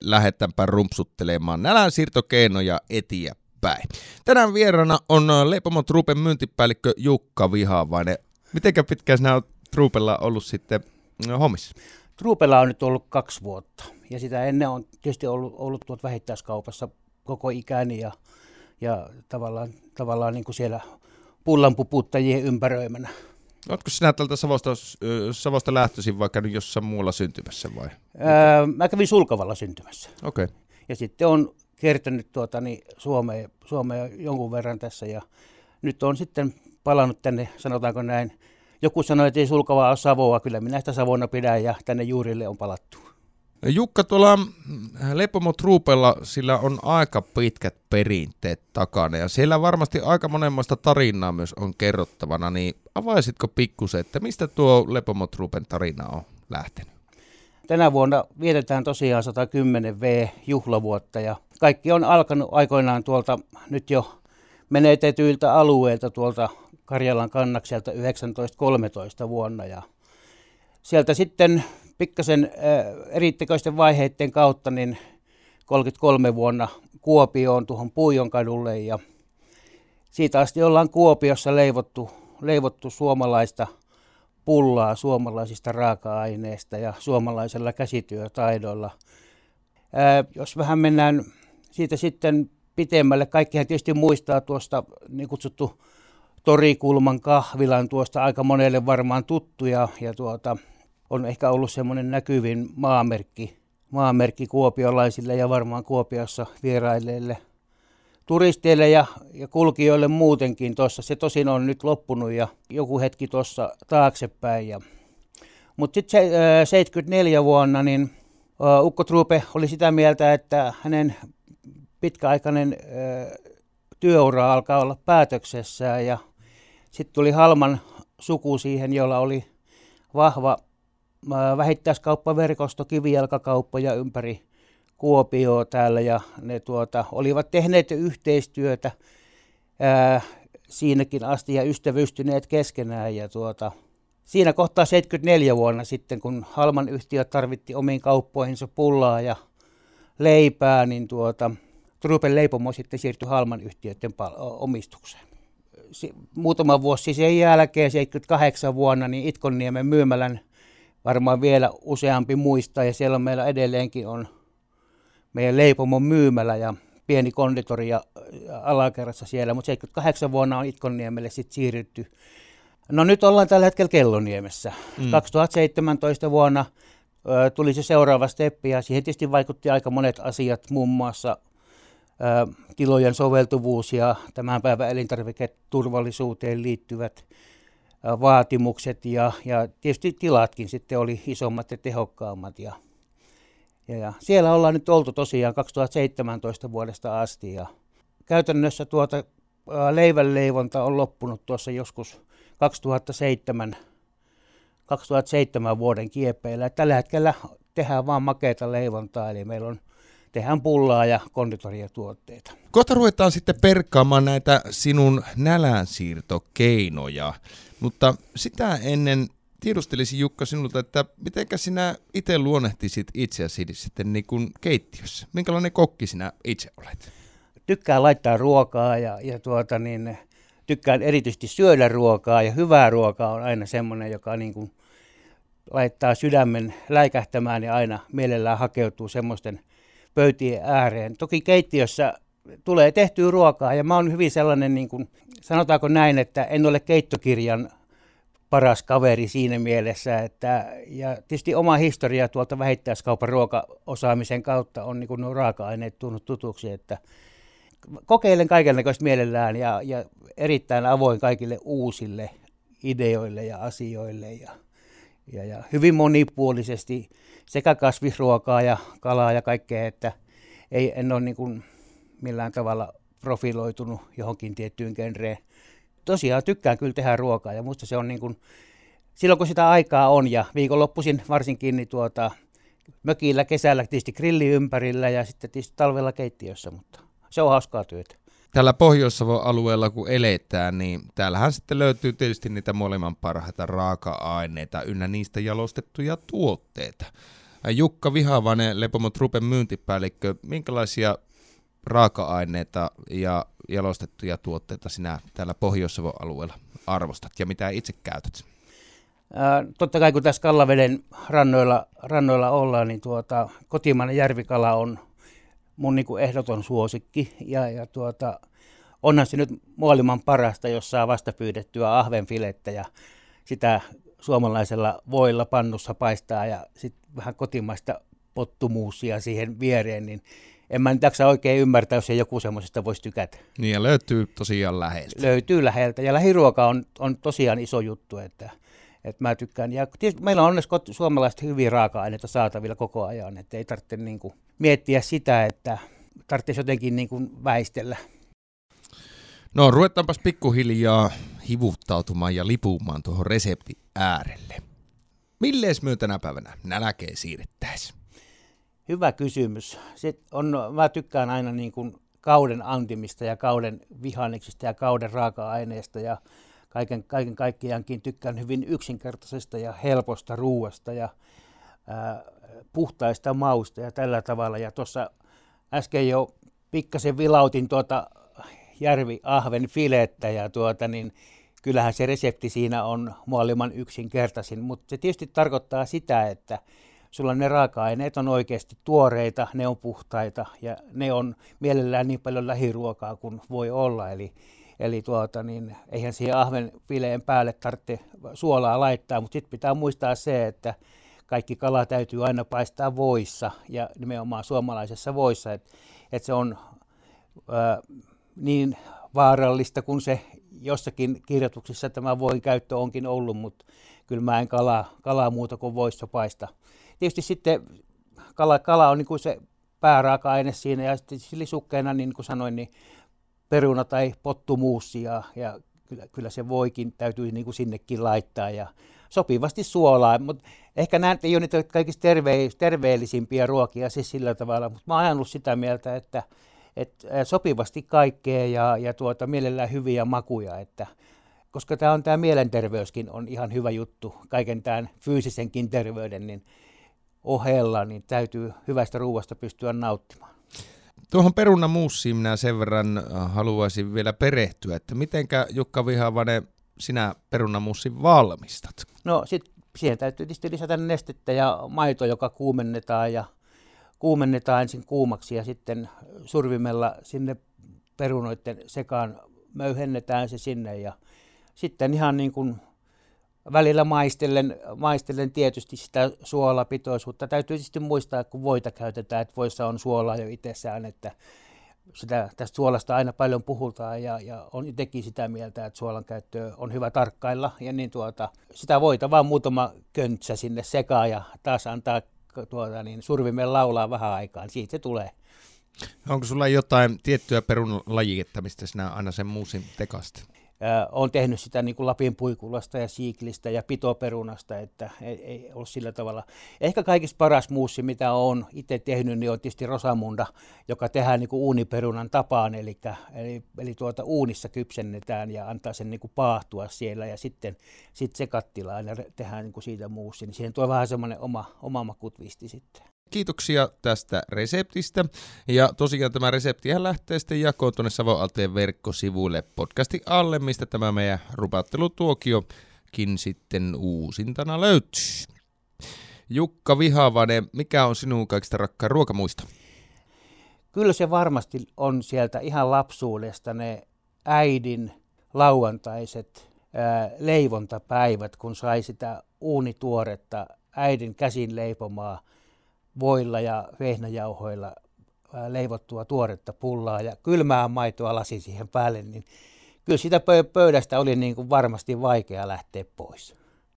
lähdetäänpä rumpsuttelemaan nälän siirtokeinoja eteenpäin. Tänään vierana on Leipomo Truupen myyntipäällikkö Jukka Vihavainen. Mitenkä pitkään sinä olet Truupella ollut sitten hommissa? Truupella on nyt ollut kaksi vuotta ja sitä ennen on tietysti ollut, ollut tuot vähittäiskaupassa koko ikäni ja, ja tavallaan, tavallaan niin kuin siellä pullanpuputtajien ympäröimänä. Oletko sinä tältä Savosta, Savosta lähtöisin vaikka nyt jossain muualla syntymässä vai? Öö, mä kävin Sulkavalla syntymässä. Okei. Okay. Ja sitten on kertynyt tuota, niin Suomeen, Suomeen jonkun verran tässä ja nyt on sitten palannut tänne, sanotaanko näin. Joku sanoi, että ei Sulkavaa ole Savoa, kyllä minä sitä Savona pidän ja tänne juurille on palattu. Jukka, tuolla Lepomo Truupella sillä on aika pitkät perinteet takana ja siellä varmasti aika monenmoista tarinaa myös on kerrottavana, niin avaisitko pikkusen, että mistä tuo Lepomo Truupen tarina on lähtenyt? Tänä vuonna vietetään tosiaan 110 V-juhlavuotta ja kaikki on alkanut aikoinaan tuolta nyt jo menetetyiltä alueilta tuolta Karjalan kannakselta 1913 vuonna ja sieltä sitten pikkasen äh, eritekoisten vaiheiden kautta niin 33 vuonna Kuopioon tuohon Puujonkadulle ja siitä asti ollaan Kuopiossa leivottu, leivottu suomalaista pullaa suomalaisista raaka-aineista ja suomalaisella käsityötaidolla. Ää, jos vähän mennään siitä sitten pitemmälle, kaikkihan tietysti muistaa tuosta niin kutsuttu Torikulman kahvilan tuosta aika monelle varmaan tuttuja ja tuota, on ehkä ollut semmoinen näkyvin maamerkki, maamerkki kuopiolaisille ja varmaan Kuopiossa vierailleille turisteille ja, ja kulkijoille muutenkin tuossa. Se tosin on nyt loppunut ja joku hetki tuossa taaksepäin. Ja, mutta sitten 74 vuonna niin Ukko Trupe oli sitä mieltä, että hänen pitkäaikainen työura alkaa olla päätöksessään ja sitten tuli Halman suku siihen, jolla oli vahva vähittäiskauppaverkosto, kivijalkakauppoja ympäri Kuopioa täällä ja ne tuota, olivat tehneet yhteistyötä ää, siinäkin asti ja ystävystyneet keskenään ja tuota, siinä kohtaa 74 vuonna sitten, kun Halman yhtiö tarvitti omiin kauppoihinsa pullaa ja leipää, niin tuota, Trupen leipomo sitten siirtyi Halman yhtiöiden omistukseen. Muutama vuosi sen jälkeen, 78 vuonna, niin Itkonniemen myymälän varmaan vielä useampi muistaa ja siellä meillä edelleenkin on meidän leipomon myymälä ja pieni konditori ja alakerrassa siellä, mutta 78 vuonna on Itkonniemelle sitten siirrytty. No nyt ollaan tällä hetkellä Kelloniemessä. Mm. 2017 vuonna ö, tuli se seuraava steppi ja siihen tietysti vaikutti aika monet asiat, muun muassa ö, tilojen soveltuvuus ja tämän päivän elintarviketurvallisuuteen liittyvät vaatimukset ja, ja tietysti tilatkin sitten oli isommat ja tehokkaammat. Ja, ja, ja siellä ollaan nyt oltu tosiaan 2017 vuodesta asti ja käytännössä tuota leivänleivonta on loppunut tuossa joskus 2007, 2007 vuoden kieppeillä. Tällä hetkellä tehdään vain makeita leivontaa, eli meillä on tehdään pullaa ja konditoriatuotteita. Kohta ruvetaan sitten perkkaamaan näitä sinun nälänsiirtokeinoja. Mutta sitä ennen tiedustelisin Jukka sinulta, että miten sinä itse luonnehtisit itseäsi sitten niin kuin keittiössä? Minkälainen kokki sinä itse olet? Tykkään laittaa ruokaa ja, ja tuota niin, tykkään erityisesti syödä ruokaa ja hyvää ruokaa on aina semmoinen, joka niin kuin laittaa sydämen läikähtämään ja aina mielellään hakeutuu semmoisten pöytien ääreen. Toki keittiössä tulee tehtyä ruokaa ja mä oon hyvin sellainen, niin kuin, sanotaanko näin, että en ole keittokirjan paras kaveri siinä mielessä, että ja tietysti oma historia tuolta vähittäiskaupan ruokaosaamisen kautta on niin nuo raaka-aineet tunnut tutuksi, että kokeilen kaikenlaista mielellään ja, ja erittäin avoin kaikille uusille ideoille ja asioille ja, ja, ja hyvin monipuolisesti sekä kasvisruokaa ja kalaa ja kaikkea, että ei, en ole niin millään tavalla profiloitunut johonkin tiettyyn genreen. Tosiaan tykkään kyllä tehdä ruokaa ja musta se on niin kuin, silloin kun sitä aikaa on ja viikonloppuisin varsinkin niin tuota, mökillä kesällä tietysti grilli ympärillä ja sitten tietysti talvella keittiössä, mutta se on hauskaa työtä. Tällä pohjois alueella kun eletään, niin täällähän sitten löytyy tietysti niitä molemman parhaita raaka-aineita ynnä niistä jalostettuja tuotteita. Jukka Vihavainen, Lepomo Trupen myyntipäällikkö, minkälaisia raaka-aineita ja jalostettuja tuotteita sinä täällä pohjois alueella arvostat ja mitä itse käytät? Totta kai kun tässä Kallaveden rannoilla, rannoilla ollaan, niin tuota, kotimainen järvikala on mun niin kuin ehdoton suosikki. Ja, ja tuota, onhan se nyt maailman parasta, jos saa vasta pyydettyä ahvenfilettä ja sitä suomalaisella voilla pannussa paistaa ja sitten vähän kotimaista pottumuusia siihen viereen, niin en mä nyt jaksa oikein ymmärtää, jos ei joku semmoisesta voisi tykätä. Niin ja löytyy tosiaan läheltä. Löytyy läheltä ja lähiruoka on, on tosiaan iso juttu, että, että mä tykkään. Ja tietysti meillä on onneksi suomalaiset hyviä raaka-aineita saatavilla koko ajan, että ei tarvitse niin kuin miettiä sitä, että tarvitsisi jotenkin niin kuin väistellä. No ruvetaanpas pikkuhiljaa hivuttautumaan ja lipumaan tuohon resepti äärelle. Millees myö tänä päivänä nälkeen siirrettäisiin? Hyvä kysymys. Se on, mä tykkään aina niin kuin kauden antimista ja kauden vihanneksista ja kauden raaka-aineista ja kaiken, kaiken kaikkiaankin tykkään hyvin yksinkertaisesta ja helposta ruuasta ja ää, puhtaista mausta ja tällä tavalla. Ja tuossa äsken jo pikkasen vilautin tuota järviahven filettä ja tuota, niin kyllähän se resepti siinä on maailman yksinkertaisin, mutta se tietysti tarkoittaa sitä, että sulla ne raaka-aineet on oikeasti tuoreita, ne on puhtaita ja ne on mielellään niin paljon lähiruokaa kuin voi olla. Eli, eli tuota, niin, eihän siihen ahven fileen päälle tarvitse suolaa laittaa, mutta sitten pitää muistaa se, että kaikki kala täytyy aina paistaa voissa ja nimenomaan suomalaisessa voissa, että et se on ö, niin vaarallista kuin se jossakin kirjoituksissa tämä voin käyttö onkin ollut, mutta kyllä mä en kalaa, kalaa muuta kuin voissa paista. Tietysti sitten kala, kala on niin kuin se pääraaka-aine siinä ja sitten lisukkeena, niin kuin sanoin, niin peruna tai pottumuusi ja, ja kyllä, kyllä se voikin täytyy niin kuin sinnekin laittaa ja sopivasti suolaa, mutta ehkä nämä ei ole niitä kaikista terve, terveellisimpiä ruokia siis sillä tavalla, mutta mä oon ajanut sitä mieltä, että, että sopivasti kaikkea ja, ja tuota, mielellään hyviä makuja, että koska tämä on tämä mielenterveyskin on ihan hyvä juttu, kaiken tämän fyysisenkin terveyden niin ohella, niin täytyy hyvästä ruuasta pystyä nauttimaan. Tuohon perunamuussiin minä sen verran haluaisin vielä perehtyä, että mitenkä Jukka Vihavainen sinä perunamussin valmistat? No sit siihen täytyy tietysti lisätä nestettä ja maito, joka kuumennetaan ja kuumennetaan ensin kuumaksi ja sitten survimella sinne perunoiden sekaan möyhennetään se sinne ja sitten ihan niin kuin välillä maistellen, maistellen tietysti sitä suolapitoisuutta. Täytyy tietysti muistaa, kun voita käytetään, että voissa on suolaa jo itsessään, että sitä, tästä suolasta aina paljon puhutaan ja, ja on itsekin sitä mieltä, että suolan käyttö on hyvä tarkkailla. Ja niin tuota, sitä voita vaan muutama köntsä sinne sekaan ja taas antaa tuota, niin survimen laulaa vähän aikaan. Siitä se tulee. Onko sulla jotain tiettyä perun lajiketta, mistä sinä aina sen muusin tekasti? Olen tehnyt sitä niin kuin Lapin puikulasta ja siiklistä ja pitoperunasta, että ei, ei ole sillä tavalla. Ehkä kaikista paras muussi, mitä olen itse tehnyt, niin on tietysti Rosamunda, joka tehdään niin kuin uuniperunan tapaan, eli, eli, eli tuota uunissa kypsennetään ja antaa sen niin kuin paahtua siellä ja sitten sit se kattilaan ja tehdään niin kuin siitä muussi, niin siihen tuo vähän semmoinen oma, oma makutvisti sitten. Kiitoksia tästä reseptistä. Ja tosiaan tämä reseptihän lähtee sitten jakoon tuonne Savon verkkosivuille podcastin alle, mistä tämä meidän rupattelutuokiokin sitten uusintana löytyy. Jukka Vihavainen, mikä on sinun kaikista rakkaan ruokamuista? Kyllä se varmasti on sieltä ihan lapsuudesta ne äidin lauantaiset leivontapäivät, kun sai sitä uunituoretta äidin käsin leipomaa – voilla ja vehnäjauhoilla leivottua tuoretta pullaa ja kylmää maitoa lasi siihen päälle, niin kyllä sitä pöydästä oli niin kuin varmasti vaikea lähteä pois.